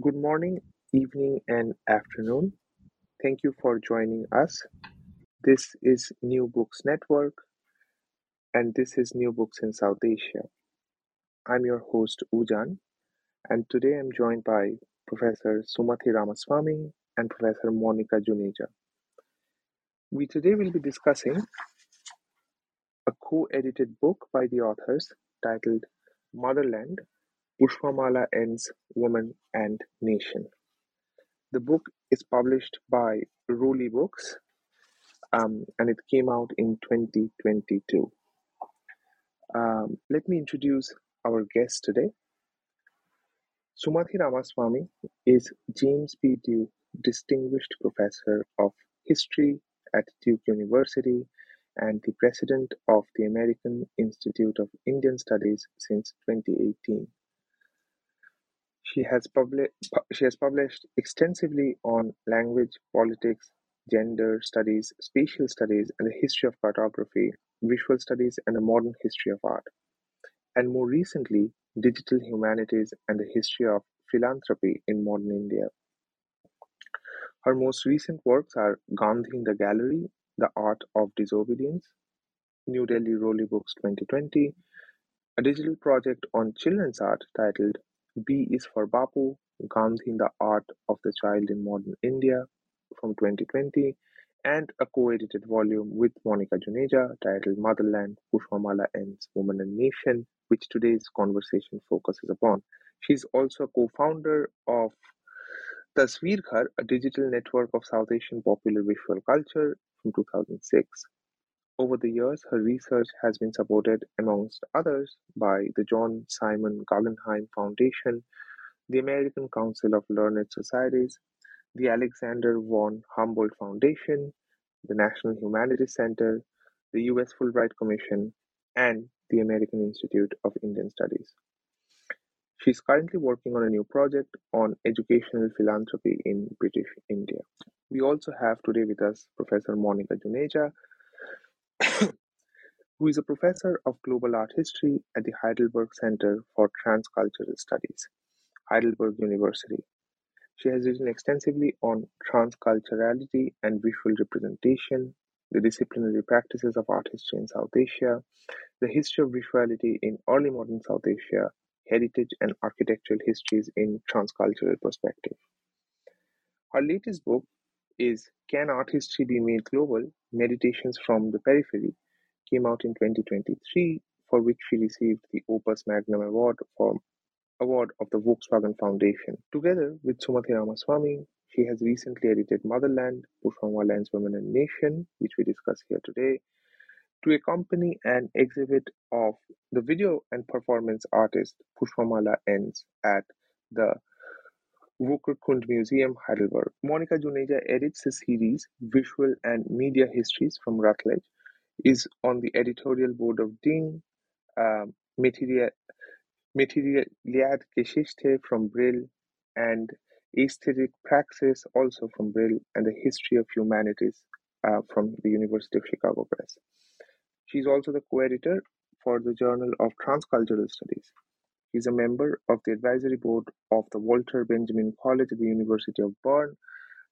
Good morning, evening, and afternoon. Thank you for joining us. This is New Books Network, and this is New Books in South Asia. I'm your host, Ujaan, and today I'm joined by Professor Sumathi Ramaswamy and Professor Monica Juneja. We today will be discussing a co edited book by the authors titled Motherland Pushpamala N's Woman and Nation. The book is published by Roli Books um, and it came out in 2022. Um, let me introduce our guest today. Sumathi Ramaswamy is James P. Duke Distinguished Professor of History at Duke University and the President of the American Institute of Indian Studies since 2018. She has, publi- she has published extensively on language, politics, gender studies, spatial studies, and the history of cartography, visual studies, and the modern history of art. And more recently, digital humanities and the history of philanthropy in modern India. Her most recent works are Gandhi in the Gallery, The Art of Disobedience, New Delhi Roli Books 2020, a digital project on children's art titled B is for Bapu, Gandhi in the Art of the Child in Modern India from 2020, and a co-edited volume with Monica Juneja titled Motherland, Pushpamala N's Woman and Nation, which today's conversation focuses upon. She's also a co-founder of Tasveer a digital network of South Asian popular visual culture from 2006. Over the years, her research has been supported, amongst others, by the John Simon Guggenheim Foundation, the American Council of Learned Societies, the Alexander von Humboldt Foundation, the National Humanities Center, the U.S. Fulbright Commission, and the American Institute of Indian Studies. She is currently working on a new project on educational philanthropy in British India. We also have today with us Professor Monica Juneja, who is a professor of global art history at the Heidelberg Center for Transcultural Studies, Heidelberg University. She has written extensively on transculturality and visual representation, the disciplinary practices of art history in South Asia, the history of visuality in early modern South Asia, heritage and architectural histories in transcultural perspective. Her latest book is Can Art History Be Made Global? Meditations from the Periphery came out in 2023, for which she received the Opus Magnum Award for Award of the Volkswagen Foundation. Together with Sumathi Ramaswamy, she has recently edited Motherland, Pushpamala N's Women and Nation, which we discuss here today, to accompany an exhibit of the video and performance artist Pushpamala N's at the Völkerkunde Museum, Heidelberg. Monica Juneja edits the series Visual and Media Histories from Routledge, is on the editorial board of Ding, um, Material, Geschichte from Brill, and Aesthetic Praxis also from Brill, and the History of Humanities uh, from the University of Chicago Press. She is also the co-editor for the Journal of Transcultural Studies. He is a member of the advisory board of the Walter Benjamin College at the University of Bern,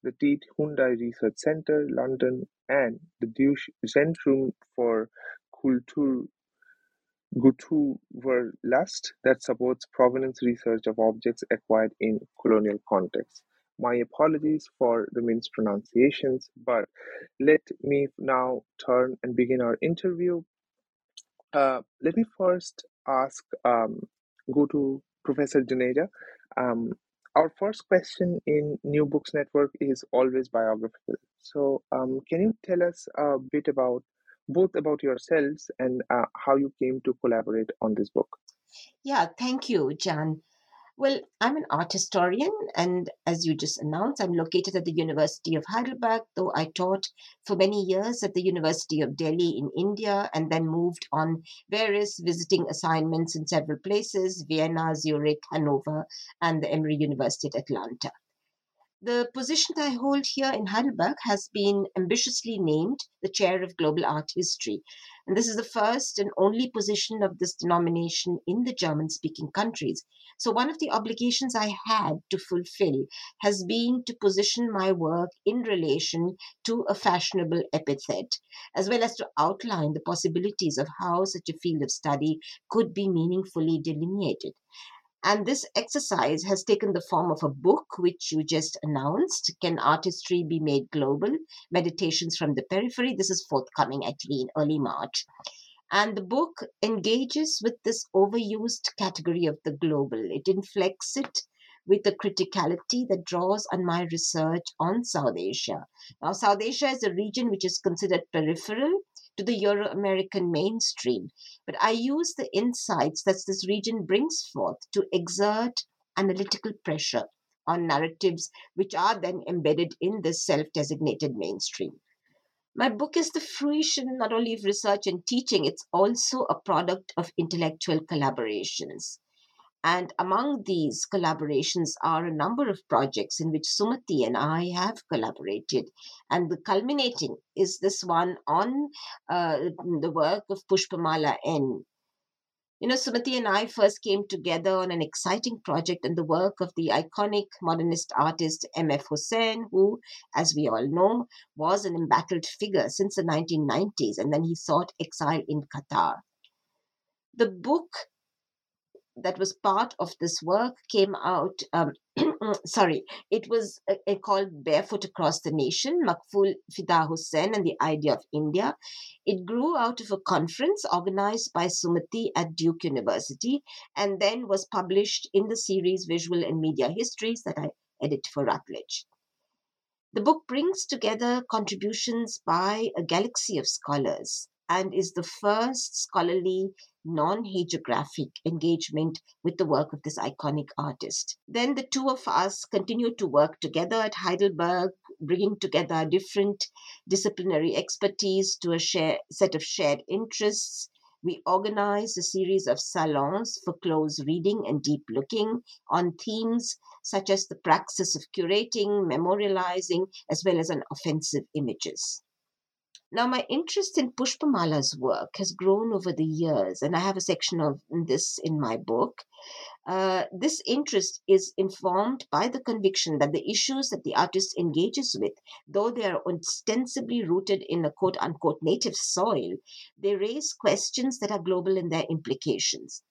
the Tate Hyundai Research Centre, London, and the Deutsche Zentrum for Kultur Lust that supports provenance research of objects acquired in colonial contexts. My apologies for the mispronunciations, but let me now turn and begin our interview. Uh, let me first ask, um, go to Professor Juneja. Um, our first question in New Books Network is always biographical. So, um, can you tell us a bit about both about yourselves and uh, how you came to collaborate on this book? Yeah, thank you, Jan. Well, I'm an art historian, and as you just announced, I'm located at the University of Heidelberg, though I taught for many years at the University of Delhi in India and then moved on various visiting assignments in several places Vienna, Zurich, Hanover, and the Emory University at Atlanta. The position I hold here in Heidelberg has been ambitiously named the Chair of Global Art History. And this is the first and only position of this denomination in the German speaking countries. So, one of the obligations I had to fulfill has been to position my work in relation to a fashionable epithet, as well as to outline the possibilities of how such a field of study could be meaningfully delineated. And this exercise has taken the form of a book, which you just announced Can Art History Be Made Global? Meditations from the Periphery. This is forthcoming actually in early March. And the book engages with this overused category of the global. It inflects it with a criticality that draws on my research on South Asia. Now, South Asia is a region which is considered peripheral to the Euro American mainstream. But I use the insights that this region brings forth to exert analytical pressure on narratives which are then embedded in this self designated mainstream. My book is the fruition not only of research and teaching, it's also a product of intellectual collaborations. And among these collaborations are a number of projects in which Sumathi and I have collaborated. And the culminating is this one on uh, the work of Pushpamala N. You know, Sumathi and I first came together on an exciting project and the work of the iconic modernist artist M.F. Husain, who, as we all know, was an embattled figure since the 1990s, and then he sought exile in Qatar. The book that was part of this work came out. Um, sorry, it was uh, uh, called Barefoot Across the Nation, Maqbool Fida Husain and the Idea of India. It grew out of a conference organized by Sumathi at Duke University and then was published in the series Visual and Media Histories that I edit for Routledge. The book brings together contributions by a galaxy of scholars and is the first scholarly non hagiographic engagement with the work of this iconic artist. Then the two of us continued to work together at Heidelberg, bringing together different disciplinary expertise to a share, set of shared interests. We organized a series of salons for close reading and deep looking on themes such as the praxis of curating, memorializing, as well as on offensive images. Now, my interest in Pushpamala's work has grown over the years, and I have a section of this in my book. Uh, this interest is informed by the conviction that the issues that the artist engages with, though they are ostensibly rooted in a quote unquote native soil, they raise questions that are global in their implications.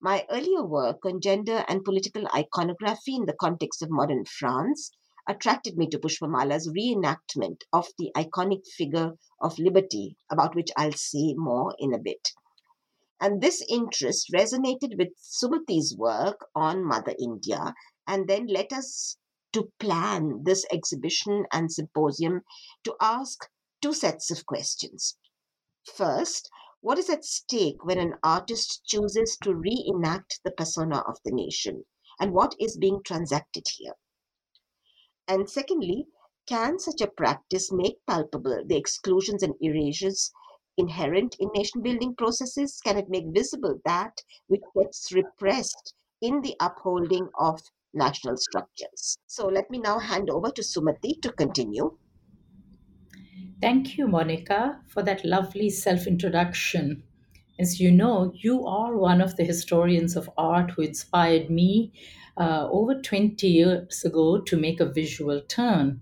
My earlier work on gender and political iconography in the context of modern France attracted me to Pushpamala's reenactment of the iconic figure of liberty, about which I'll say more in a bit. And this interest resonated with Sumathi's work on Mother India and then led us to plan this exhibition and symposium to ask two sets of questions. First, what is at stake when an artist chooses to reenact the persona of the nation? And what is being transacted here? And secondly, can such a practice make palpable the exclusions and erasures inherent in nation building processes? Can it make visible that which gets repressed in the upholding of national structures? So let me now hand over to Sumathi to continue. Thank you, Monica, for that lovely self introduction. As you know, you are one of the historians of art who inspired me uh, over 20 years ago to make a visual turn.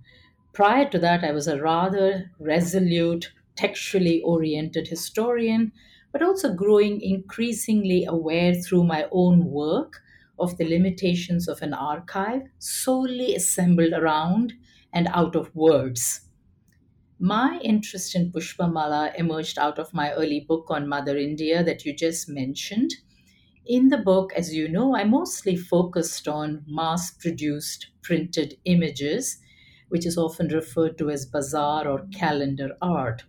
Prior to that, I was a rather resolute, textually oriented historian but also growing increasingly aware through my own work of the limitations of an archive solely assembled around and out of words. My interest in Pushpamala emerged out of my early book on Mother India that you just mentioned. In the book, as you know, I mostly focused on mass produced printed images, which is often referred to as bazaar or calendar art.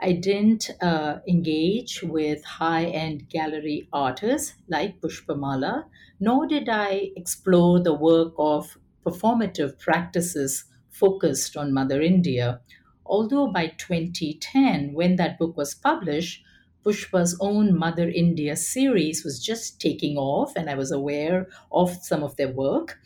I didn't uh, engage with high end gallery artists like Pushpamala, nor did I explore the work of performative practices focused on Mother India. Although by 2010, when that book was published, Pushpa's own Mother India series was just taking off, and I was aware of some of their work.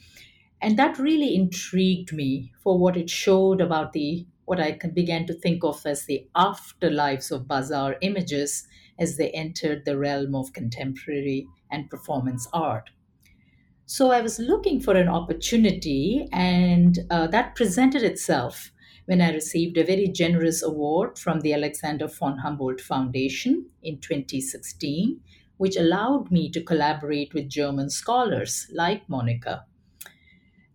And that really intrigued me for what it showed about the what I began to think of as the afterlives of bazaar images as they entered the realm of contemporary and performance art. So I was looking for an opportunity, and uh, that presented itself when I received a very generous award from the Alexander von Humboldt Foundation in 2016, which allowed me to collaborate with German scholars like Monica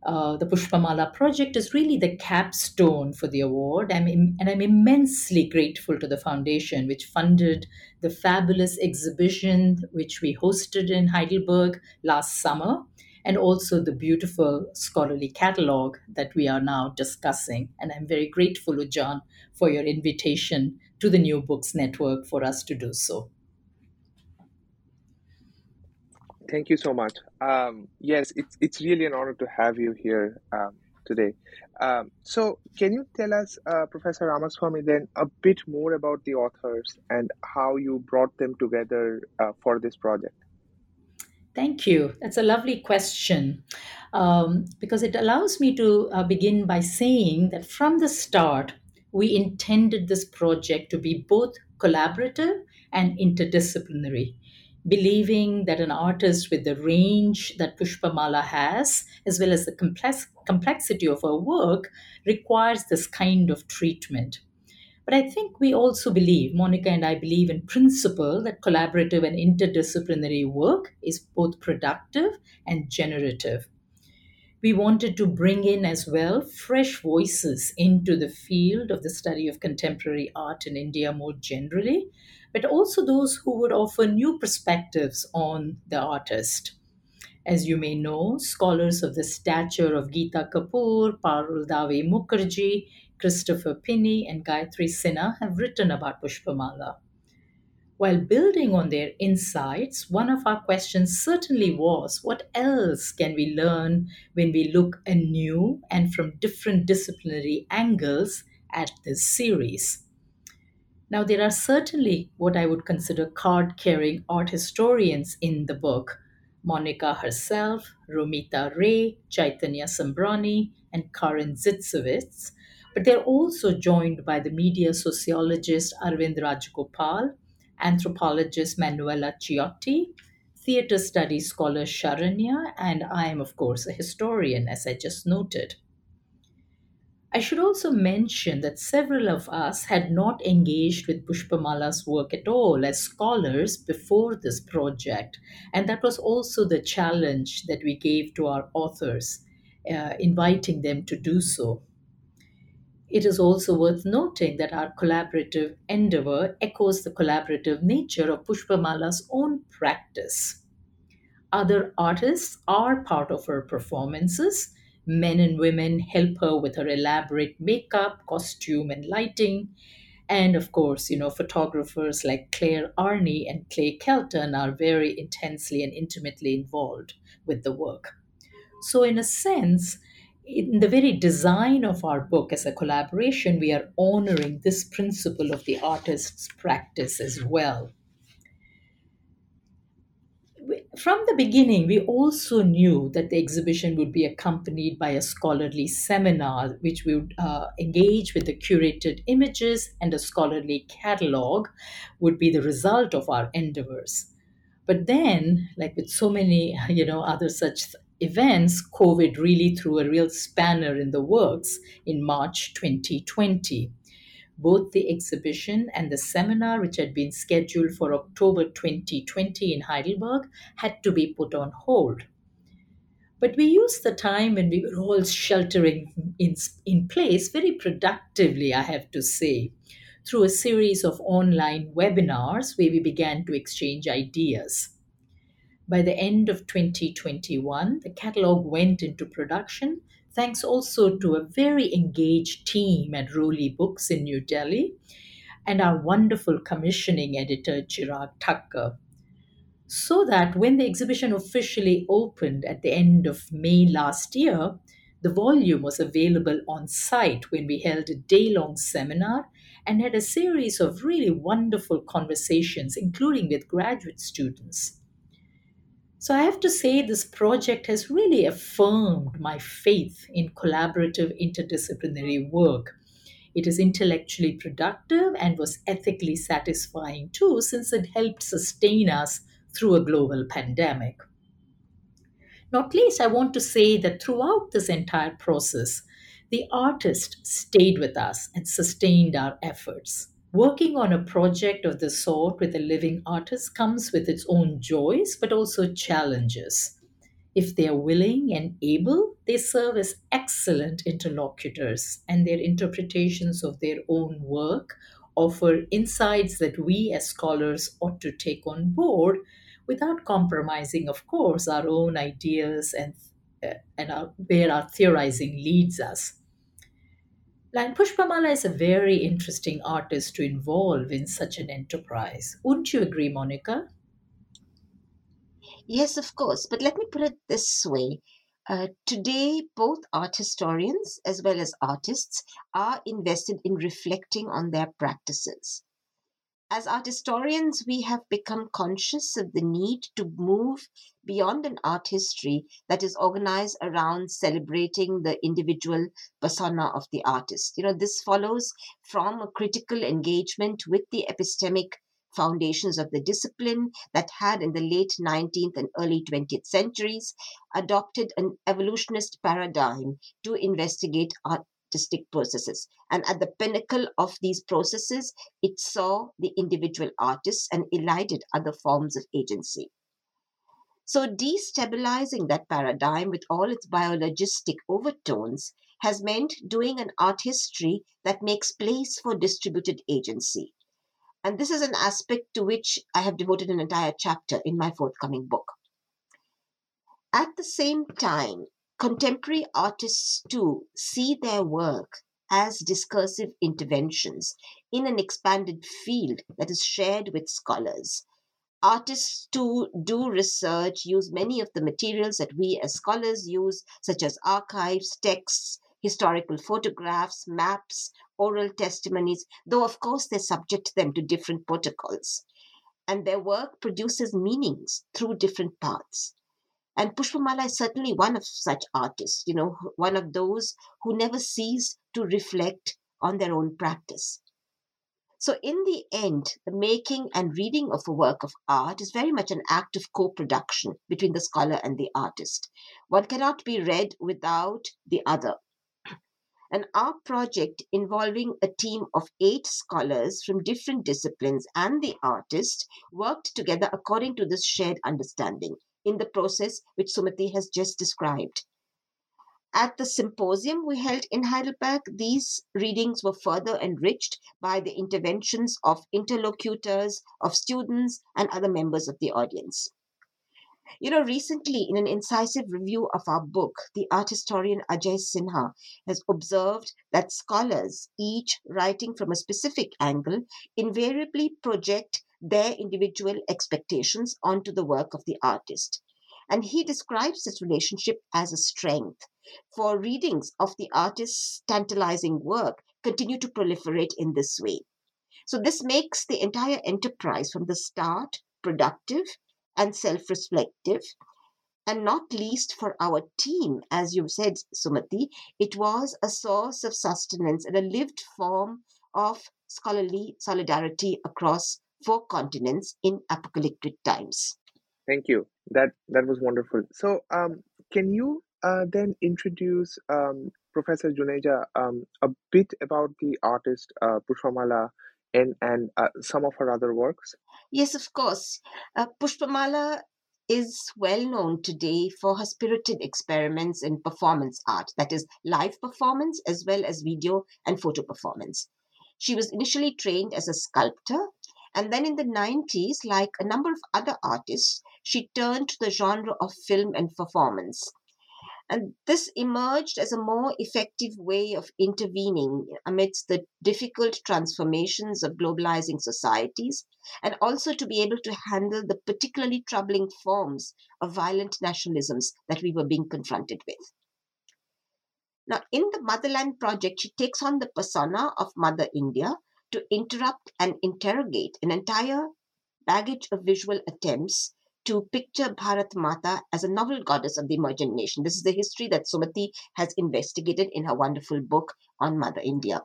uh, the Pushpamala project is really the capstone for the award. I'm Im- and I'm immensely grateful to the foundation, which funded the fabulous exhibition which we hosted in Heidelberg last summer, and also the beautiful scholarly catalog that we are now discussing. And I'm very grateful, Ujaan, for your invitation to the New Books Network for us to do so. Thank you so much. Um, yes, it's it's really an honor to have you here um, today. Um, so, can you tell us, uh, Professor Ramaswamy, then a bit more about the authors and how you brought them together uh, for this project? Thank you. That's a lovely question um, because it allows me to uh, begin by saying that from the start, we intended this project to be both collaborative and interdisciplinary believing that an artist with the range that Pushpamala has, as well as the complex, complexity of her work, requires this kind of treatment. But I think we also believe, Monica and I believe in principle, that collaborative and interdisciplinary work is both productive and generative. We wanted to bring in as well fresh voices into the field of the study of contemporary art in India more generally, but also those who would offer new perspectives on the artist. As you may know, scholars of the stature of Geeta Kapur, Parul Dave Mukherji, Christopher Pinney, and Gayatri Sinha have written about Pushpamala. While building on their insights, one of our questions certainly was what else can we learn when we look anew and from different disciplinary angles at this series? Now, there are certainly what I would consider card carrying art historians in the book Monica herself, Romita Ray, Chaitanya Sambrani, and Karin Zitzewitz. But they're also joined by the media sociologist Arvind Rajagopal, anthropologist Manuela Ciotti, theater studies scholar Sharanya, and I am, of course, a historian, as I just noted. I should also mention that several of us had not engaged with Pushpamala's work at all as scholars before this project, and that was also the challenge that we gave to our authors, uh, inviting them to do so. It is also worth noting that our collaborative endeavor echoes the collaborative nature of Pushpamala's own practice. Other artists are part of her performances, Men and women help her with her elaborate makeup, costume, and lighting. And of course, you know, photographers like Clare Arni and Clay Kelton are very intensely and intimately involved with the work. So, in a sense, in the very design of our book as a collaboration, we are honoring this principle of the artist's practice as well from the beginning, we also knew that the exhibition would be accompanied by a scholarly seminar, which would uh, engage with the curated images and a scholarly catalog, would be the result of our endeavors. But then, like with so many, you know, other such events, COVID really threw a real spanner in the works in March 2020 both the exhibition and the seminar, which had been scheduled for October 2020 in Heidelberg, had to be put on hold. But we used the time when we were all sheltering in, in place very productively, I have to say, through a series of online webinars where we began to exchange ideas. By the end of 2021, the catalog went into production, thanks also to a very engaged team at Roli Books in New Delhi and our wonderful commissioning editor, Chirag Thakkar. So that when the exhibition officially opened at the end of May last year, the volume was available on site when we held a day long seminar and had a series of really wonderful conversations, including with graduate students. So I have to say, this project has really affirmed my faith in collaborative interdisciplinary work. It is intellectually productive and was ethically satisfying too, since it helped sustain us through a global pandemic. Not least, I want to say that throughout this entire process, the artist stayed with us and sustained our efforts. Working on a project of the sort with a living artist comes with its own joys, but also challenges. If they are willing and able, they serve as excellent interlocutors, and their interpretations of their own work offer insights that we as scholars ought to take on board without compromising, of course, our own ideas and, uh, and our, where our theorizing leads us. And Pushpamala is a very interesting artist to involve in such an enterprise. Wouldn't you agree, Monica? Yes, of course. But let me put it this way. Uh, today, both art historians as well as artists are invested in reflecting on their practices as art historians, we have become conscious of the need to move beyond an art history that is organized around celebrating the individual persona of the artist. You know, this follows from a critical engagement with the epistemic foundations of the discipline that had in the late 19th and early 20th centuries adopted an evolutionist paradigm to investigate art artistic processes. And at the pinnacle of these processes, it saw the individual artists and elided other forms of agency. So, destabilizing that paradigm with all its biologistic overtones has meant doing an art history that makes place for distributed agency. And this is an aspect to which I have devoted an entire chapter in my forthcoming book. At the same time, Contemporary artists, too, see their work as discursive interventions in an expanded field that is shared with scholars. Artists, too, do research, use many of the materials that we as scholars use, such as archives, texts, historical photographs, maps, oral testimonies, though, of course, they subject them to different protocols. And their work produces meanings through different paths. And Pushpamala is certainly one of such artists, you know, one of those who never cease to reflect on their own practice. So, in the end, the making and reading of a work of art is very much an act of co production between the scholar and the artist. One cannot be read without the other. And our project, involving a team of eight scholars from different disciplines and the artist, worked together according to this shared understanding in the process which Sumathi has just described. At the symposium we held in Heidelberg, these readings were further enriched by the interventions of interlocutors, of students, and other members of the audience. You know, recently in an incisive review of our book, the art historian Ajay Sinha has observed that scholars, each writing from a specific angle, invariably project their individual expectations onto the work of the artist. And he describes this relationship as a strength. For readings of the artist's tantalizing work continue to proliferate in this way. So, this makes the entire enterprise from the start productive and self reflective. And not least for our team, as you've said, Sumathi, it was a source of sustenance and a lived form of scholarly solidarity across four continents in apocalyptic times. Thank you. That that was wonderful. So, um, can you uh, then introduce um, Professor Juneja um, a bit about the artist uh, Pushpamala and, and uh, some of her other works? Yes, of course. Uh, Pushpamala is well known today for her spirited experiments in performance art, that is, live performance as well as video and photo performance. She was initially trained as a sculptor, and then in the 90s, like a number of other artists, she turned to the genre of film and performance. And this emerged as a more effective way of intervening amidst the difficult transformations of globalizing societies, and also to be able to handle the particularly troubling forms of violent nationalisms that we were being confronted with. Now, in the Motherland project, she takes on the persona of Mother India to interrupt and interrogate an entire baggage of visual attempts to picture Bharat Mata as a novel goddess of the emergent nation. This is the history that Sumathi has investigated in her wonderful book on Mother India.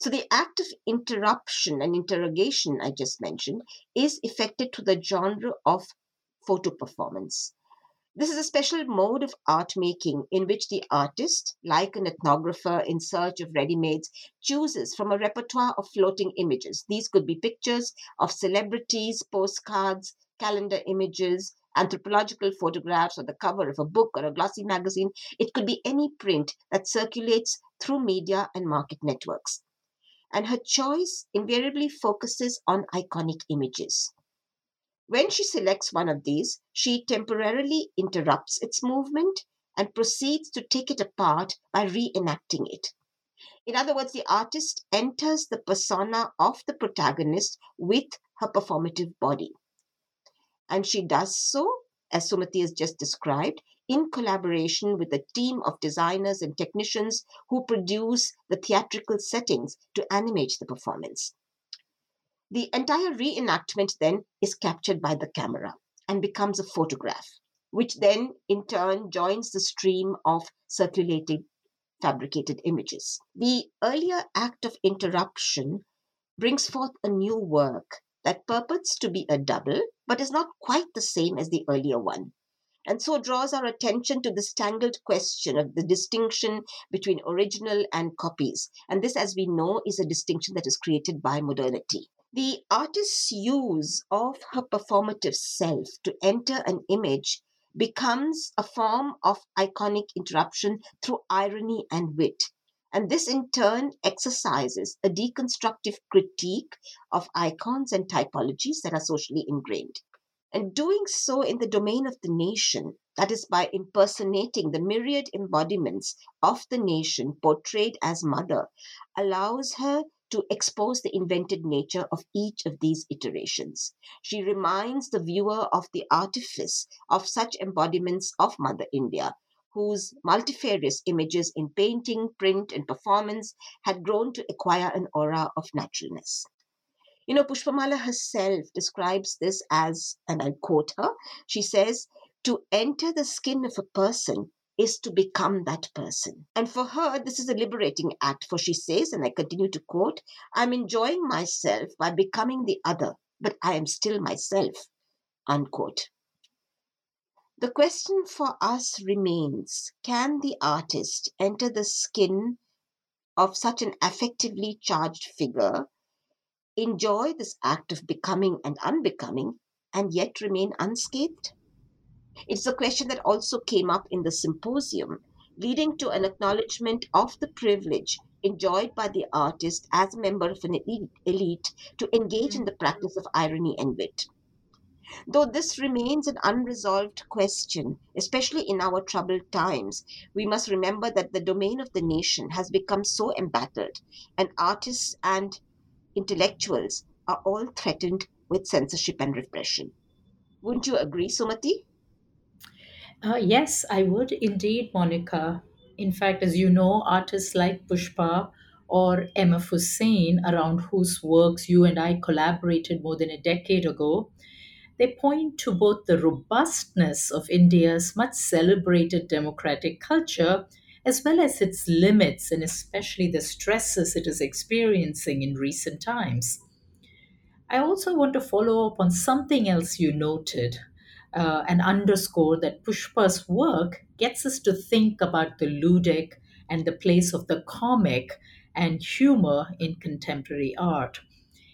So, the act of interruption and interrogation I just mentioned is effected to the genre of photo performance. This is a special mode of art making in which the artist, like an ethnographer in search of ready mades, chooses from a repertoire of floating images. These could be pictures of celebrities, postcards, calendar images, anthropological photographs, or the cover of a book or a glossy magazine. It could be any print that circulates through media and market networks. And her choice invariably focuses on iconic images. When she selects one of these, she temporarily interrupts its movement and proceeds to take it apart by reenacting it. In other words, the artist enters the persona of the protagonist with her performative body. And she does so, as Sumathi has just described, in collaboration with a team of designers and technicians who produce the theatrical settings to animate the performance. The entire reenactment then is captured by the camera and becomes a photograph, which then in turn joins the stream of circulating fabricated images. The earlier act of interruption brings forth a new work that purports to be a double, but is not quite the same as the earlier one, and so draws our attention to this tangled question of the distinction between original and copies. And this, as we know, is a distinction that is created by modernity. The artist's use of her performative self to enter an image becomes a form of iconic interruption through irony and wit. And this in turn exercises a deconstructive critique of icons and typologies that are socially ingrained. And doing so in the domain of the nation, that is, by impersonating the myriad embodiments of the nation portrayed as mother, allows her to expose the invented nature of each of these iterations. She reminds the viewer of the artifice of such embodiments of Mother India, whose multifarious images in painting, print, and performance had grown to acquire an aura of naturalness. You know, Pushpamala herself describes this as, and I quote her, she says, to enter the skin of a person is to become that person. And for her, this is a liberating act, for she says, and I continue to quote, I'm enjoying myself by becoming the other, but I am still myself. Unquote. The question for us remains can the artist enter the skin of such an affectively charged figure, enjoy this act of becoming and unbecoming, and yet remain unscathed? It's a question that also came up in the symposium, leading to an acknowledgement of the privilege enjoyed by the artist as a member of an elite to engage in the mm-hmm. practice of irony and wit. Though this remains an unresolved question, especially in our troubled times, we must remember that the domain of the nation has become so embattled, and artists and intellectuals are all threatened with censorship and repression. Wouldn't you agree, Sumathi? Uh, yes, I would indeed, Monica. In fact, as you know, artists like Pushpa or Emma Husain, around whose works you and I collaborated more than a decade ago, they point to both the robustness of India's much celebrated democratic culture as well as its limits and especially the stresses it is experiencing in recent times. I also want to follow up on something else you noted uh, and underscore that Pushpa's work gets us to think about the ludic and the place of the comic and humor in contemporary art.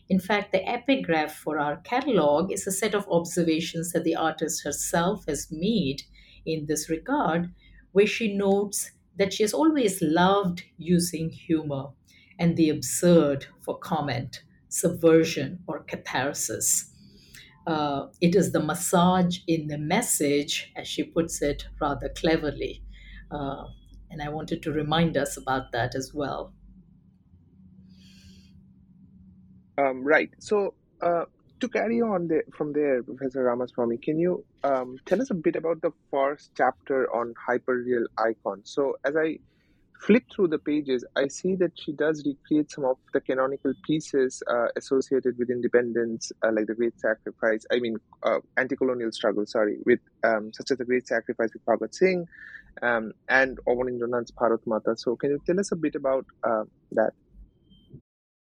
In fact, the epigraph for our catalogue is a set of observations that the artist herself has made in this regard, where she notes that she has always loved using humor and the absurd for comment, subversion, or catharsis. Uh, it is the massage in the message, as she puts it rather cleverly. Uh, and I wanted to remind us about that as well. Um, right. So, uh, to carry on the, from there, Professor Ramaswamy, can you um, tell us a bit about the first chapter on hyperreal icons? So, as I flip through the pages, I see that she does recreate some of the canonical pieces uh, associated with independence, uh, like the Great Sacrifice. I mean, uh, anti-colonial struggle. Sorry, with um, such as the Great Sacrifice with Bhagat Singh, um, and Abanindranath's Bharat Mata. So, can you tell us a bit about uh, that?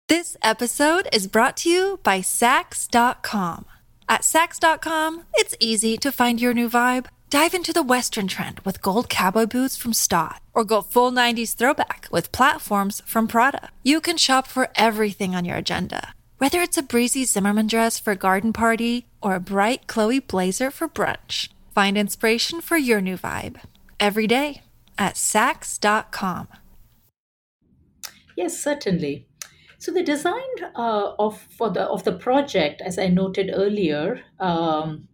This episode is brought to you by Saks.com. At Saks.com, it's easy to find your new vibe. Dive into the Western trend with gold cowboy boots from Staud, or go full 90s throwback with platforms from Prada. You can shop for everything on your agenda, whether it's a breezy Zimmermann dress for a garden party or a bright Chloe blazer for brunch. Find inspiration for your new vibe every day at Saks.com. Yes, certainly. So the design uh, of for the of the project, as I noted earlier, um,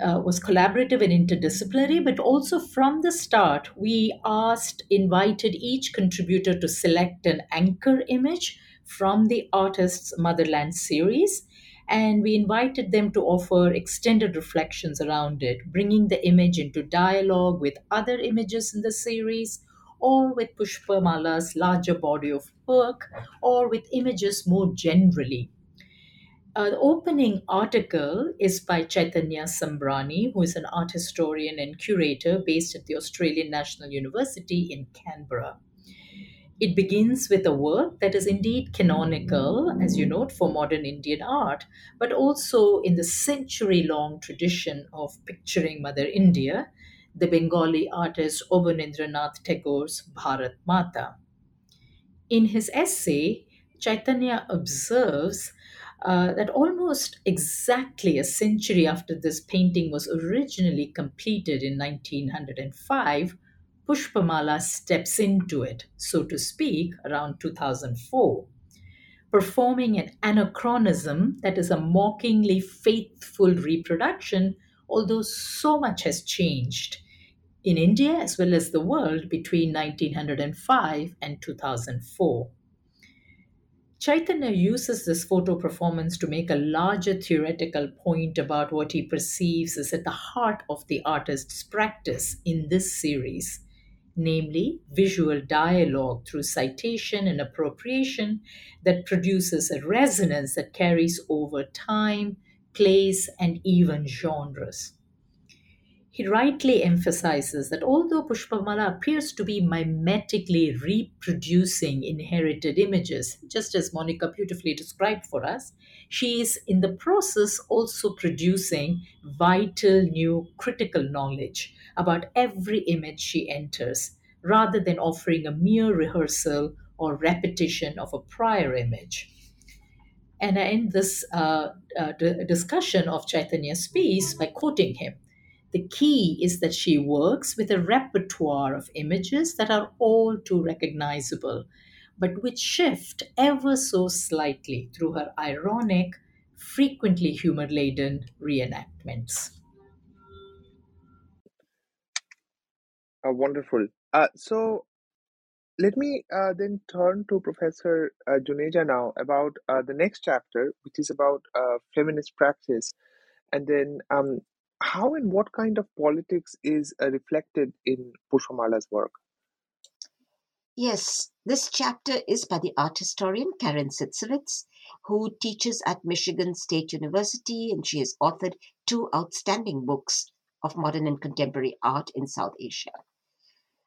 uh, was collaborative and interdisciplinary. But also from the start, we asked, invited each contributor to select an anchor image from the artist's Motherland series. And we invited them to offer extended reflections around it, bringing the image into dialogue with other images in the series, or with Pushpamala's larger body of work, or with images more generally. Uh, the opening article is by Chaitanya Sambrani, who is an art historian and curator based at the Australian National University in Canberra. It begins with a work that is indeed canonical, as you note, for modern Indian art, but also in the century long tradition of picturing Mother India, the Bengali artist Abanindranath Tagore's Bharat Mata. In his essay, Chaitanya observes uh, that almost exactly a century after this painting was originally completed in 1905, Pushpamala steps into it, so to speak, around 2004, performing an anachronism that is a mockingly faithful reproduction, although so much has changed in India as well as the world between 1905 and 2004. Chaitanya uses this photo performance to make a larger theoretical point about what he perceives is at the heart of the artist's practice in this series, namely visual dialogue through citation and appropriation that produces a resonance that carries over time, place, and even genres. He rightly emphasizes that although Pushpamala appears to be mimetically reproducing inherited images, just as Monica beautifully described for us, she is in the process also producing vital new critical knowledge about every image she enters, rather than offering a mere rehearsal or repetition of a prior image. And I end this uh, uh, d- discussion of Chaitanya's piece by quoting him. The key is that she works with a repertoire of images that are all too recognizable, but which shift ever so slightly through her ironic, frequently humor laden reenactments. Uh, wonderful. Uh, so let me uh, then turn to Professor uh, Juneja now about uh, the next chapter, which is about feminist practice. And then um, how and what kind of politics is uh, reflected in Pushpamala's work? Yes, this chapter is by the art historian Karin Zitzewitz, who teaches at Michigan State University, and she has authored two outstanding books of modern and contemporary art in South Asia.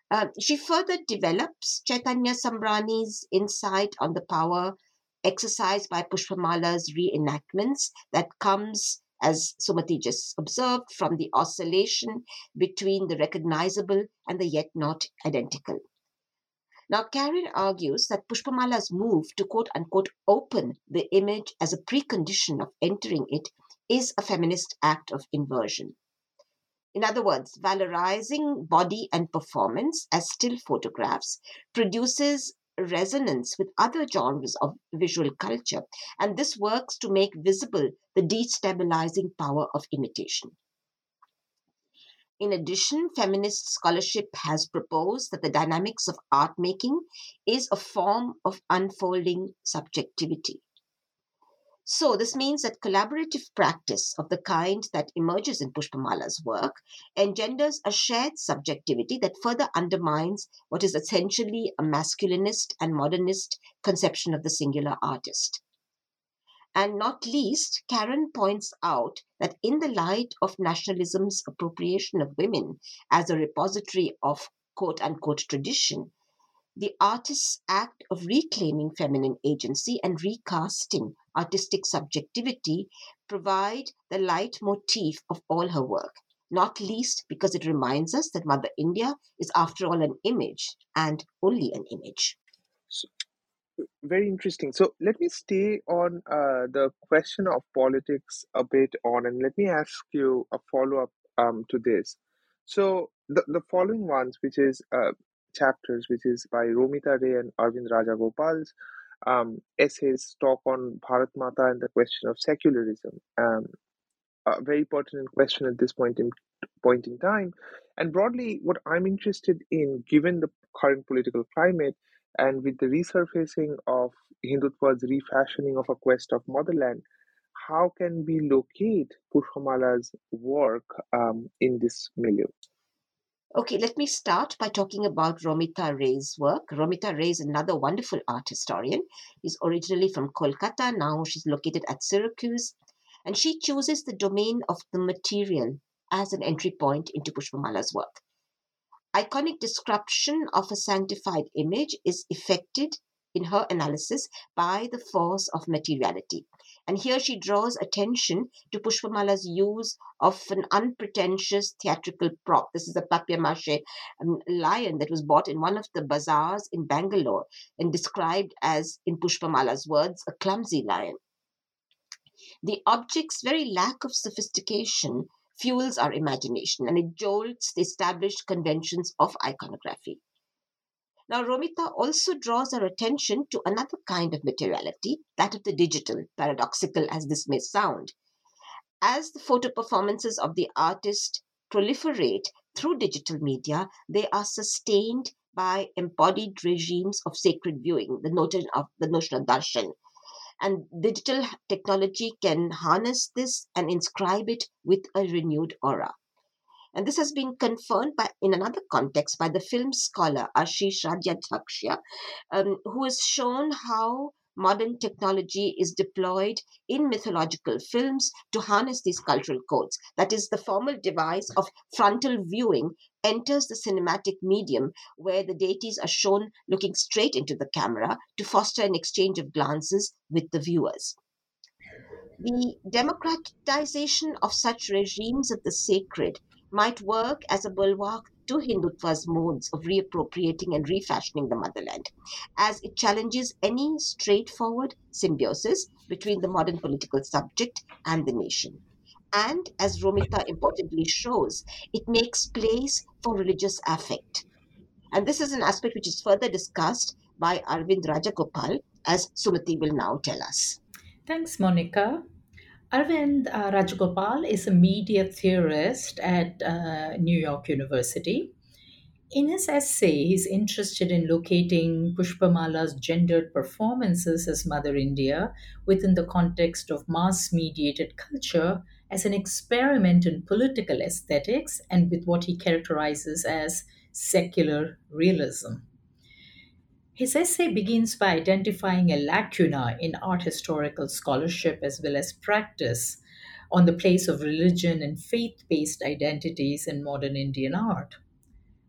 Uh, she further develops Chaitanya Sambrani's insight on the power exercised by Pushpamala's reenactments that comes as Sumathi just observed, from the oscillation between the recognizable and the yet not identical. Now, Karin argues that Pushpamala's move to quote unquote open the image as a precondition of entering it is a feminist act of inversion. In other words, valorizing body and performance as still photographs produces resonance with other genres of visual culture, and this works to make visible the destabilizing power of imitation. In addition, feminist scholarship has proposed that the dynamics of art making is a form of unfolding subjectivity. So, this means that collaborative practice of the kind that emerges in Pushpamala's work engenders a shared subjectivity that further undermines what is essentially a masculinist and modernist conception of the singular artist. And not least, Karin points out that in the light of nationalism's appropriation of women as a repository of quote unquote tradition, the artist's act of reclaiming feminine agency and recasting artistic subjectivity provide the leitmotif of all her work, not least because it reminds us that Mother India is, after all, an image and only an image. So, very interesting. So let me stay on uh, the question of politics a bit on, and let me ask you a follow up um, to this. So the, the following ones, which is uh, chapters, which is by Romita Ray and Arvind Rajagopal's um, essays, talk on Bharat Mata and the question of secularism. Um, a very pertinent question at this point in point in time. And broadly, what I'm interested in, given the current political climate, and with the resurfacing of Hindutva's refashioning of a quest of motherland, how can we locate Pushpamala's work um, in this milieu? Okay, let me start by talking about Romita Ray's work. Romita Ray is another wonderful art historian. She's originally from Kolkata, now she's located at Syracuse, and she chooses the domain of the material as an entry point into Pushpamala's work. Iconic description of a sanctified image is effected in her analysis by the force of materiality. And here she draws attention to Pushpamala's use of an unpretentious theatrical prop. This is a papier mache um, lion that was bought in one of the bazaars in Bangalore and described as, in Pushpamala's words, a clumsy lion. The object's very lack of sophistication fuels our imagination and it jolts the established conventions of iconography. Now, Romita also draws our attention to another kind of materiality, that of the digital, paradoxical as this may sound. As the photo performances of the artist proliferate through digital media, they are sustained by embodied regimes of sacred viewing, the notion of the notion of darshan. And digital technology can harness this and inscribe it with a renewed aura. And this has been confirmed by, in another context by the film scholar Ashish Rajadhyaksha, um, who has shown how modern technology is deployed in mythological films to harness these cultural codes. That is, the formal device of frontal viewing enters the cinematic medium where the deities are shown looking straight into the camera to foster an exchange of glances with the viewers. The democratization of such regimes of the sacred might work as a bulwark to Hindutva's modes of reappropriating and refashioning the motherland, as it challenges any straightforward symbiosis between the modern political subject and the nation. And as Romita importantly shows, it makes place for religious affect. And this is an aspect which is further discussed by Arvind Rajagopal, as Sumathi will now tell us. Thanks, Monica. Arvind uh, Rajagopal is a media theorist at uh, New York University. In his essay, he's interested in locating Pushpamala's gendered performances as Mother India within the context of mass mediated culture as an experiment in political aesthetics and with what he characterizes as secular realism. His essay begins by identifying a lacuna in art historical scholarship as well as practice on the place of religion and faith based identities in modern Indian art.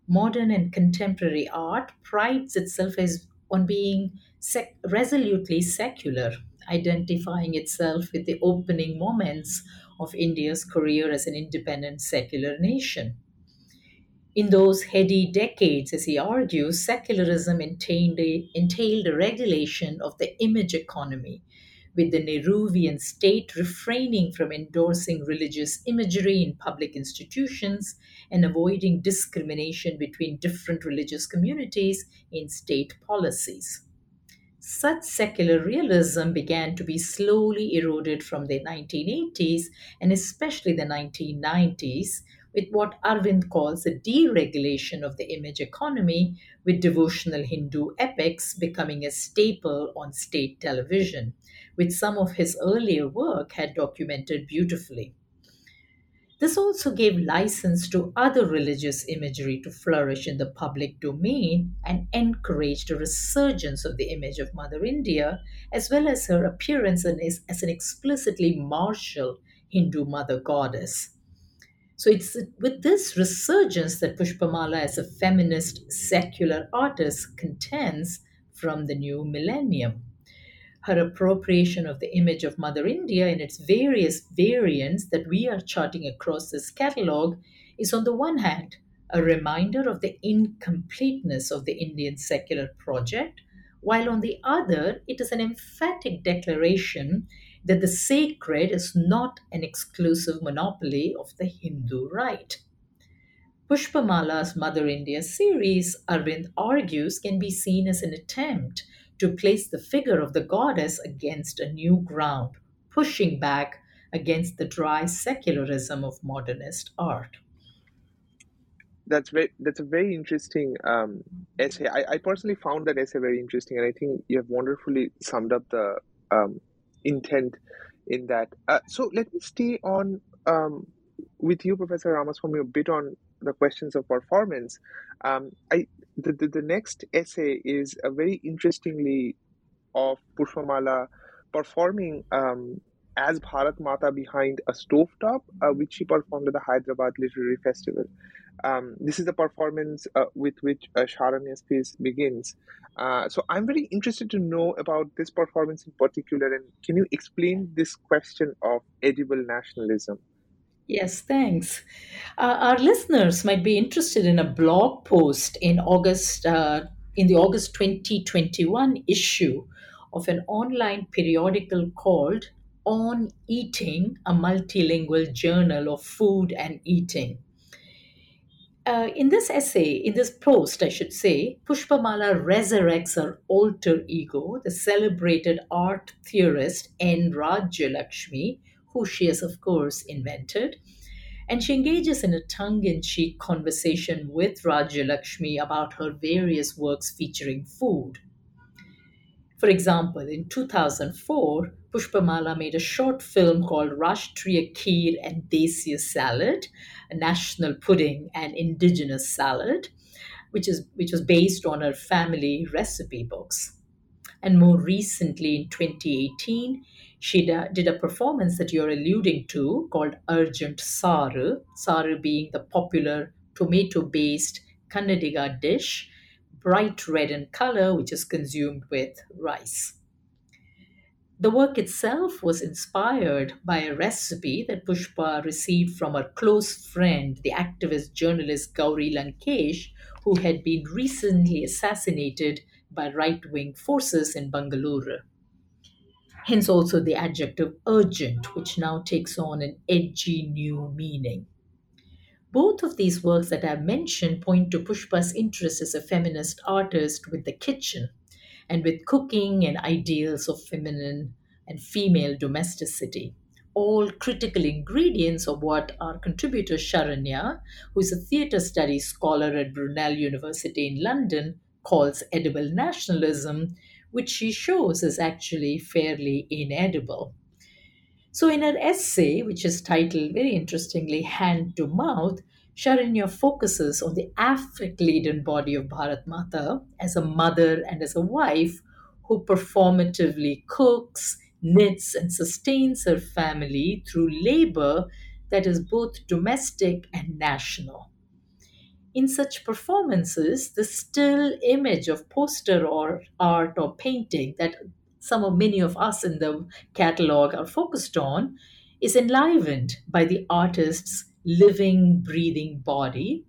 Modern and contemporary art prides itself as on being sec- resolutely secular, identifying itself with the opening moments of India's career as an independent secular nation. In those heady decades, as he argues, secularism entailed a, entailed a regulation of the image economy, with the Nehruvian state refraining from endorsing religious imagery in public institutions and avoiding discrimination between different religious communities in state policies. Such secular realism began to be slowly eroded from the 1980s and especially the 1990s with what Arvind calls a deregulation of the image economy, with devotional Hindu epics becoming a staple on state television which some of his earlier work had documented beautifully. This also gave license to other religious imagery to flourish in the public domain and encouraged a resurgence of the image of Mother India, as well as her appearance as an explicitly martial Hindu mother goddess. So it's with this resurgence that Pushpamala, as a feminist secular artist, contends from the new millennium. Her appropriation of the image of Mother India in its various variants that we are charting across this catalogue is, on the one hand, a reminder of the incompleteness of the Indian secular project, while on the other, it is an emphatic declaration that the sacred is not an exclusive monopoly of the Hindu right. Pushpamala's Mother India series, Arvind argues, can be seen as an attempt to place the figure of the goddess against a new ground, pushing back against the dry secularism of modernist art. That's very that's a very interesting um, essay. I, I personally found that essay very interesting, and I think you have wonderfully summed up the um, intent in that. Uh, so let me stay on um, with you, Professor Ramaswamy, a bit on the questions of performance. Um, I the, the, the next essay is a very interestingly of Pushpamala performing um, as Bharat Mata behind a stovetop, uh, which she performed at the Hyderabad Literary Festival. Um, this is the performance uh, with which uh, piece begins. Uh, so I'm very interested to know about this performance in particular, and can you explain this question of edible nationalism? Yes, thanks. Uh, our listeners might be interested in a blog post in August, uh, in the August 2021 issue of an online periodical called On Eating, a multilingual journal of food and eating. Uh, in this essay, in this post, I should say, Pushpamala resurrects her alter ego, the celebrated art theorist N. Rajalakshmi, who she has, of course, invented. And she engages in a tongue in cheek conversation with Rajalakshmi about her various works featuring food. For example, in 2004, Pushpamala made a short film called Rashtriya Kheer and Desiya Salad, national pudding and indigenous salad, which, is, which was based on her family recipe books. And more recently, in 2018, she did a performance that you're alluding to called Urgent Saru, Saru being the popular tomato based Kannadiga dish, bright red in color, which is consumed with rice. The work itself was inspired by a recipe that Pushpa received from her close friend, the activist journalist Gauri Lankesh, who had been recently assassinated by right wing forces in Bangalore hence also the adjective urgent, which now takes on an edgy new meaning. Both of these works that I've mentioned point to Pushpa's interest as a feminist artist with the kitchen and with cooking and ideals of feminine and female domesticity. All critical ingredients of what our contributor Sharanya, who is a theatre studies scholar at Brunel University in London, calls edible nationalism, which she shows is actually fairly inedible. So, in her essay, which is titled very interestingly Hand to Mouth, Sharanya focuses on the affect laden body of Bharat Mata as a mother and as a wife who performatively cooks, knits, and sustains her family through labor that is both domestic and national. In such performances, the still image of poster or art or painting that some of many of us in the catalog are focused on is enlivened by the artist's living, breathing body,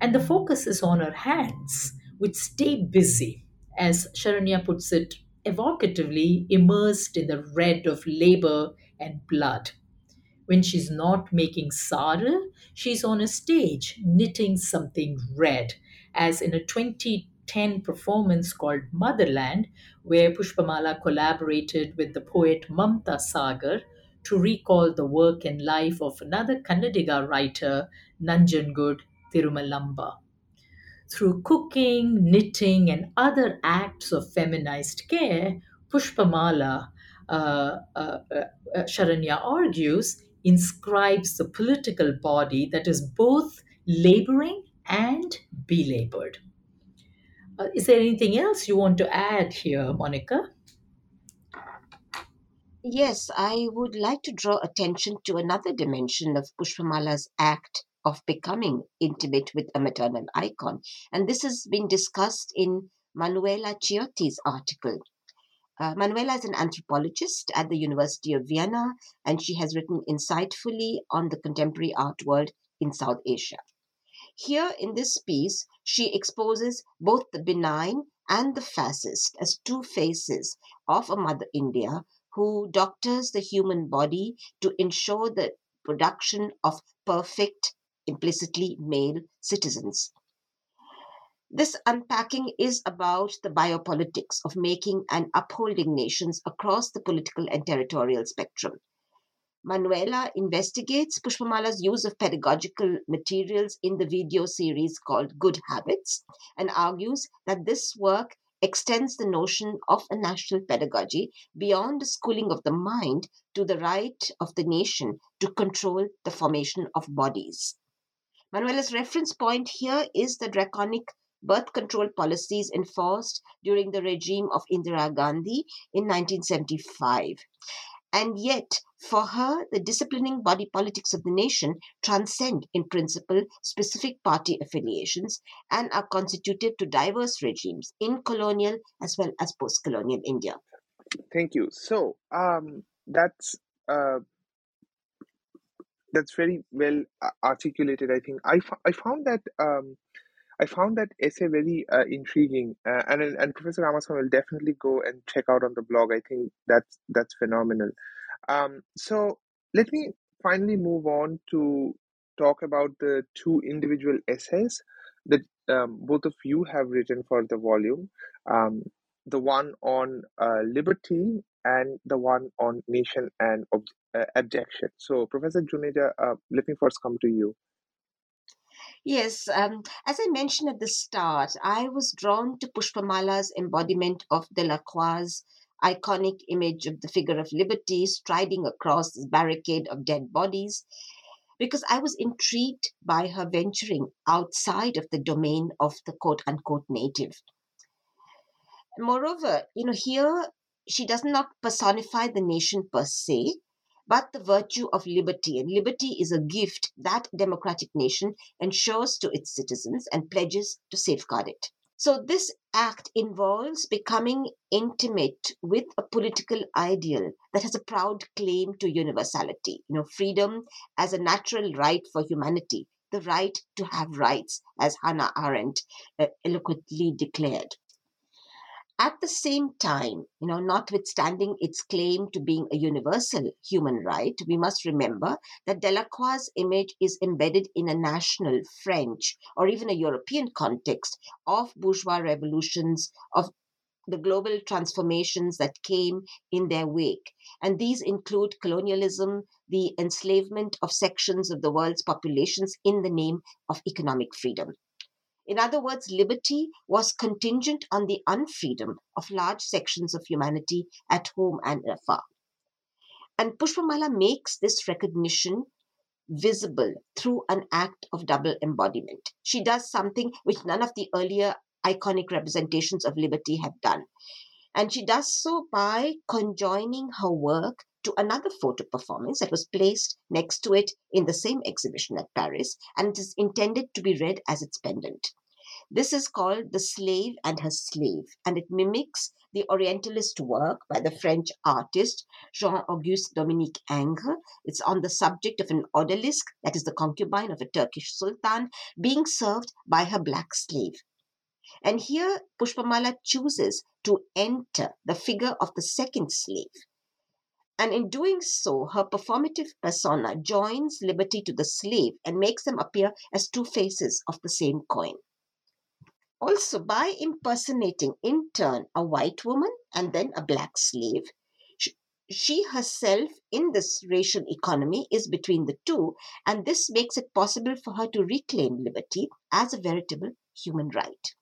and the focus is on her hands, which stay busy, as Sharanya puts it evocatively, immersed in the red of labor and blood. When she's not making sari, she's on a stage knitting something red, as in a 2010 performance called Motherland, where Pushpamala collaborated with the poet Mamta Sagar to recall the work and life of another Kannadiga writer, Nanjangud Tirumalamba. Through cooking, knitting, and other acts of feminized care, Pushpamala, uh, uh, uh, Sharanya argues, inscribes the political body that is both laboring and belabored. Uh, is there anything else you want to add here, Monica? Yes, I would like to draw attention to another dimension of Pushpamala's act of becoming intimate with a maternal icon. And this has been discussed in Manuela Ciotti's article. Uh, Manuela is an anthropologist at the University of Vienna, and she has written insightfully on the contemporary art world in South Asia. Here in this piece, she exposes both the benign and the fascist as two faces of a Mother India who doctors the human body to ensure the production of perfect, implicitly male citizens. This unpacking is about the biopolitics of making and upholding nations across the political and territorial spectrum. Manuela investigates Pushpamala's use of pedagogical materials in the video series called Good Habits and argues that this work extends the notion of a national pedagogy beyond the schooling of the mind to the right of the nation to control the formation of bodies. Manuela's reference point here is the draconic birth control policies enforced during the regime of Indira Gandhi in 1975. And yet, for her, the disciplining body politics of the nation transcend, in principle, specific party affiliations and are constituted to diverse regimes in colonial as well as post colonial India. Thank you. So, um, that's uh, that's very well uh, articulated. I think I, I found that um, I found that essay very uh, intriguing, uh, and and Professor Ramaswamy will definitely go and check out on the blog. I think that's that's phenomenal. Um, so let me finally move on to talk about the two individual essays that um, both of you have written for the volume. Um, the one on uh, liberty and the one on nation and ob- uh, abjection. So, Professor Juneja, uh, let me first come to you. Yes, um, as I mentioned at the start, I was drawn to Pushpamala's embodiment of Delacroix's iconic image of the figure of liberty striding across this barricade of dead bodies because I was intrigued by her venturing outside of the domain of the quote unquote native. Moreover, you know, here she does not personify the nation per se, but the virtue of liberty. And liberty is a gift that democratic nation ensures to its citizens and pledges to safeguard it. So this act involves becoming intimate with a political ideal that has a proud claim to universality, you know, freedom as a natural right for humanity, the right to have rights, as Hannah Arendt uh, eloquently declared. At the same time, you know, notwithstanding its claim to being a universal human right, we must remember that Delacroix's image is embedded in a national, French, or even a European context of bourgeois revolutions, of the global transformations that came in their wake. And these include colonialism, the enslavement of sections of the world's populations in the name of economic freedom. In other words, liberty was contingent on the unfreedom of large sections of humanity at home and afar. And Pushpamala makes this recognition visible through an act of double embodiment. She does something which none of the earlier iconic representations of liberty have done. And she does so by conjoining her work to another photo performance that was placed next to it in the same exhibition at Paris, and it is intended to be read as its pendant. This is called The Slave and Her Slave, and it mimics the Orientalist work by the French artist Jean Auguste Dominique Ingres. It's on the subject of an odalisque, that is the concubine of a Turkish sultan, being served by her black slave. And here Pushpamala chooses to enter the figure of the second slave. And in doing so, her performative persona joins liberty to the slave and makes them appear as two faces of the same coin. Also, by impersonating in turn a white woman and then a black slave, she herself in this racial economy is between the two, and this makes it possible for her to reclaim liberty as a veritable human right.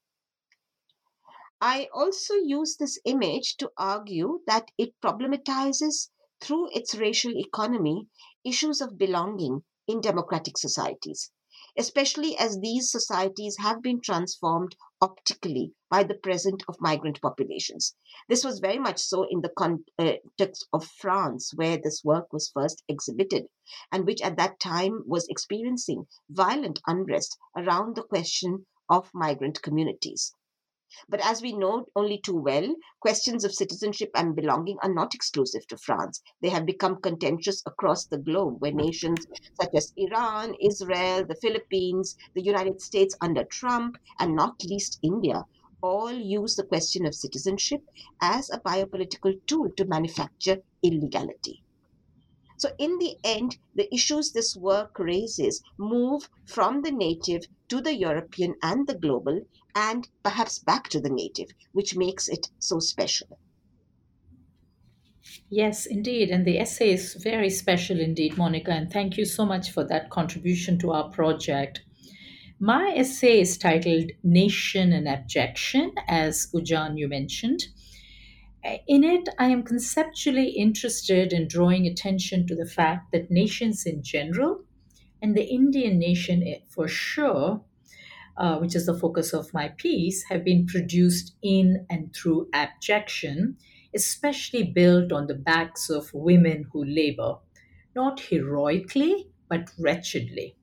I also use this image to argue that it problematizes through its racial economy issues of belonging in democratic societies, especially as these societies have been transformed optically by the presence of migrant populations. This was very much so in the context uh, of France, where this work was first exhibited, and which at that time was experiencing violent unrest around the question of migrant communities. But as we know only too well, questions of citizenship and belonging are not exclusive to France. They have become contentious across the globe, where nations such as Iran, Israel, the Philippines, the United States under Trump, and not least India, all use the question of citizenship as a biopolitical tool to manufacture illegality. So, in the end, the issues this work raises move from the native to the European and the global, and perhaps back to the native, which makes it so special. Yes, indeed. And the essay is very special indeed, Monica. And thank you so much for that contribution to our project. My essay is titled Nation and Abjection, as Ujaan you mentioned. In it, I am conceptually interested in drawing attention to the fact that nations in general, and the Indian nation for sure, uh, which is the focus of my piece, have been produced in and through abjection, especially built on the backs of women who labor, not heroically, but wretchedly.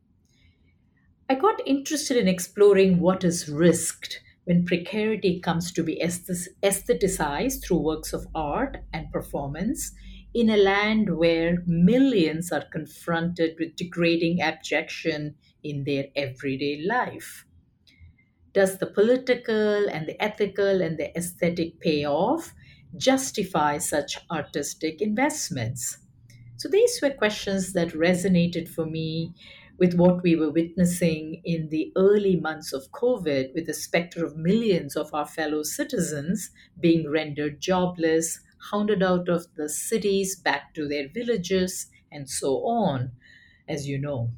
I got interested in exploring what is risked when precarity comes to be aestheticized through works of art and performance in a land where millions are confronted with degrading abjection in their everyday life. Does the political and the ethical and the aesthetic payoff justify such artistic investments? So these were questions that resonated for me with what we were witnessing in the early months of COVID, with the specter of millions of our fellow citizens being rendered jobless, hounded out of the cities back to their villages, and so on, as you know.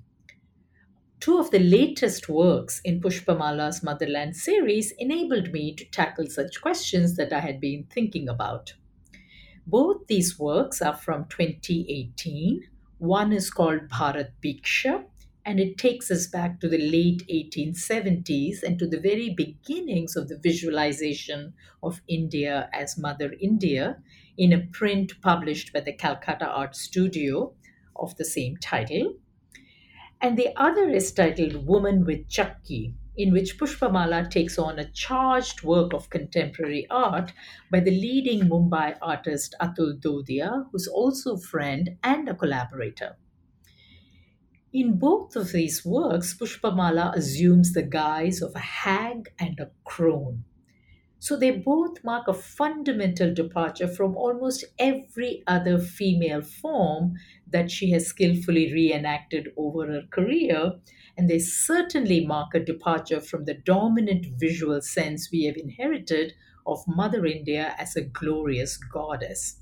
Two of the latest works in Pushpamala's Motherland series enabled me to tackle such questions that I had been thinking about. Both these works are from 2018. One is called Bharat Bhiksha, and it takes us back to the late 1870s and to the very beginnings of the visualization of India as Mother India in a print published by the Calcutta Art Studio of the same title. And the other is titled Woman with Chakki, in which Pushpamala takes on a charged work of contemporary art by the leading Mumbai artist Atul Dodia, who's also a friend and a collaborator. In both of these works, Pushpamala assumes the guise of a hag and a crone. So they both mark a fundamental departure from almost every other female form that she has skillfully reenacted over her career, and they certainly mark a departure from the dominant visual sense we have inherited of Mother India as a glorious goddess.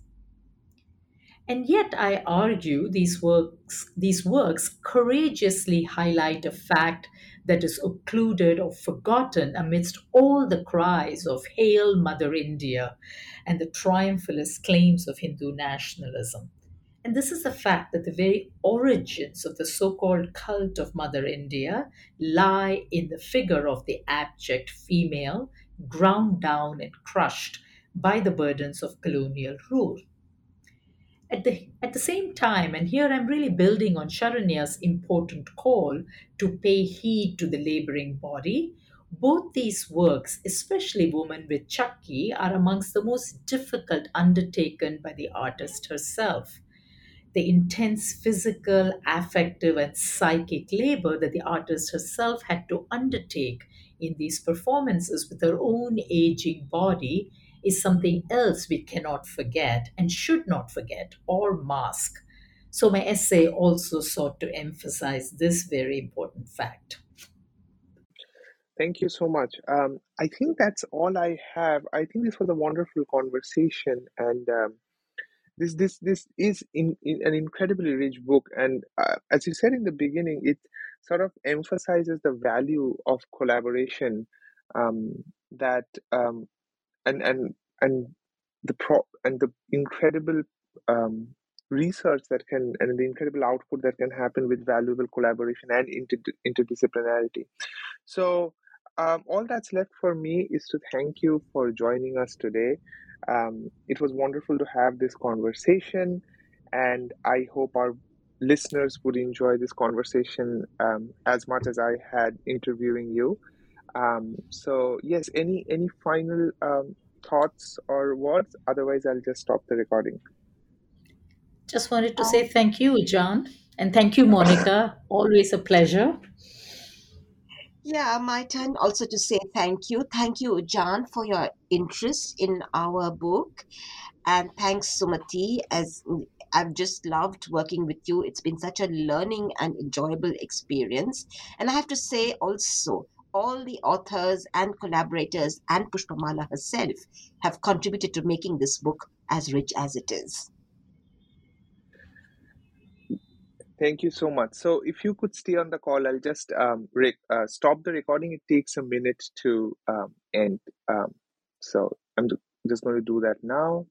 And yet, I argue these works, these works courageously highlight a fact that is occluded or forgotten amidst all the cries of Hail Mother India and the triumphalist claims of Hindu nationalism. And this is the fact that the very origins of the so called cult of Mother India lie in the figure of the abject female, ground down and crushed by the burdens of colonial rule. At the, at the same time, and here I'm really building on Sharanya's important call to pay heed to the laboring body, Both these works, especially Woman with Chakki, are amongst the most difficult undertaken by the artist herself. The intense physical, affective, and psychic labor that the artist herself had to undertake in these performances with her own aging body is something else we cannot forget and should not forget or mask. So, my essay also sought to emphasize this very important fact. Thank you so much. Um, I think that's all I have. I think this was a wonderful conversation, and um, this this this is in, in an incredibly rich book. And uh, as you said in the beginning, it sort of emphasizes the value of collaboration. Um, that um, and and and the pro and the incredible um, research that can and the incredible output that can happen with valuable collaboration and inter- interdisciplinarity. So um, all that's left for me is to thank you for joining us today. Um, it was wonderful to have this conversation, and I hope our listeners would enjoy this conversation um, as much as I had interviewing you. Um, so, yes, any any final um, thoughts or words? Otherwise, I'll just stop the recording. Just wanted to say thank you, Ujaan, and thank you, Monica. Always a pleasure. Yeah, my turn also to say thank you. Thank you, Ujaan, for your interest in our book. And thanks, Sumathi, as I've just loved working with you. It's been such a learning and enjoyable experience. And I have to say also, all the authors and collaborators and Pushpamala herself have contributed to making this book as rich as it is. Thank you so much. So, if you could stay on the call, I'll just um, re- uh, stop the recording. It takes a minute to um, end. Um, so, I'm just going to do that now.